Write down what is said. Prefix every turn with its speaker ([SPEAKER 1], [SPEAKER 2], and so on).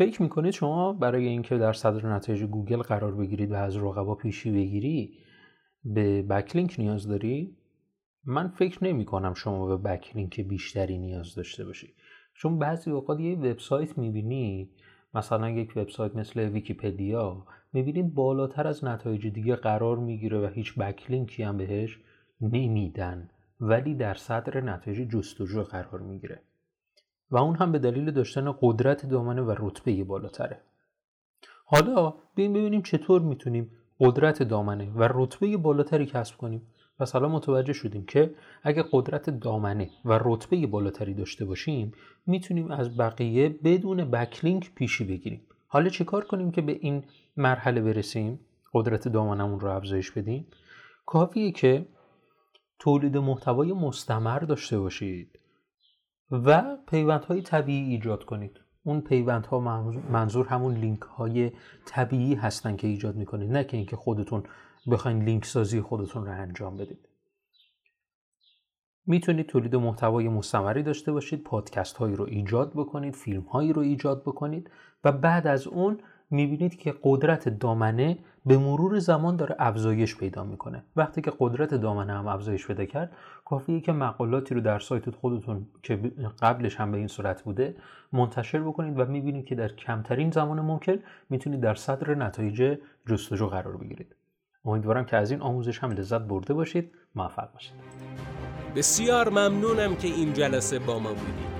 [SPEAKER 1] فکر می‌کنید شما برای اینکه در صدر نتایج گوگل قرار بگیرید و از رقبا پیشی بگیری به backlink نیاز داری؟ من فکر نمی کنم شما به backlink بیشتری نیاز داشته باشی چون بعضی اوقات یه وبسایت می‌بینی مثلا یک وبسایت مثل ویکیپدیا می‌بینید بالاتر از نتایج دیگه قرار می‌گیره و هیچ backlink ی هم بهش نمیدن ولی در صدر نتایج جستجو قرار می‌گیره و اون هم به دلیل داشتن قدرت دامنه و رتبه بالاتره. حالا بیایم ببینیم چطور می‌تونیم قدرت دامنه و رتبه بالاتری کسب کنیم. پس متوجه شدیم که اگه قدرت دامنه و رتبه بالاتری داشته باشیم می‌تونیم از بقیه بدون بکلینک پیشی بگیریم. حالا چه کار کنیم که به این مرحله برسیم؟ قدرت دامنمون رو افزایش بدیم. کافیه که تولید محتوای مستمر داشته باشید. و پیوندهای طبیعی ایجاد کنید. اون پیوندها منظور همون لینک های طبیعی هستن که ایجاد می‌کنید نه که اینکه خودتون بخواین لینک سازی خودتون رو انجام بدید. می‌تونید تولید محتوای مستمری داشته باشید پادکست هایی رو ایجاد بکنید فیلم هایی رو ایجاد بکنید و بعد از اون می‌بینید که قدرت دامنه به مرور زمان داره افزایش پیدا می‌کنه. وقتی که قدرت دامنه هم افزایش پیدا کرد کافیه که مقالاتی رو در سایت خودتون که قبلش هم به این صورت بوده منتشر بکنید و می‌بینید که در کمترین زمان ممکن می‌تونید در صدر نتایج جستجو قرار بگیرید. امیدوارم که از این آموزش هم لذت برده باشید. موفق باشید.
[SPEAKER 2] بسیار ممنونم که این جلسه با ما بودید.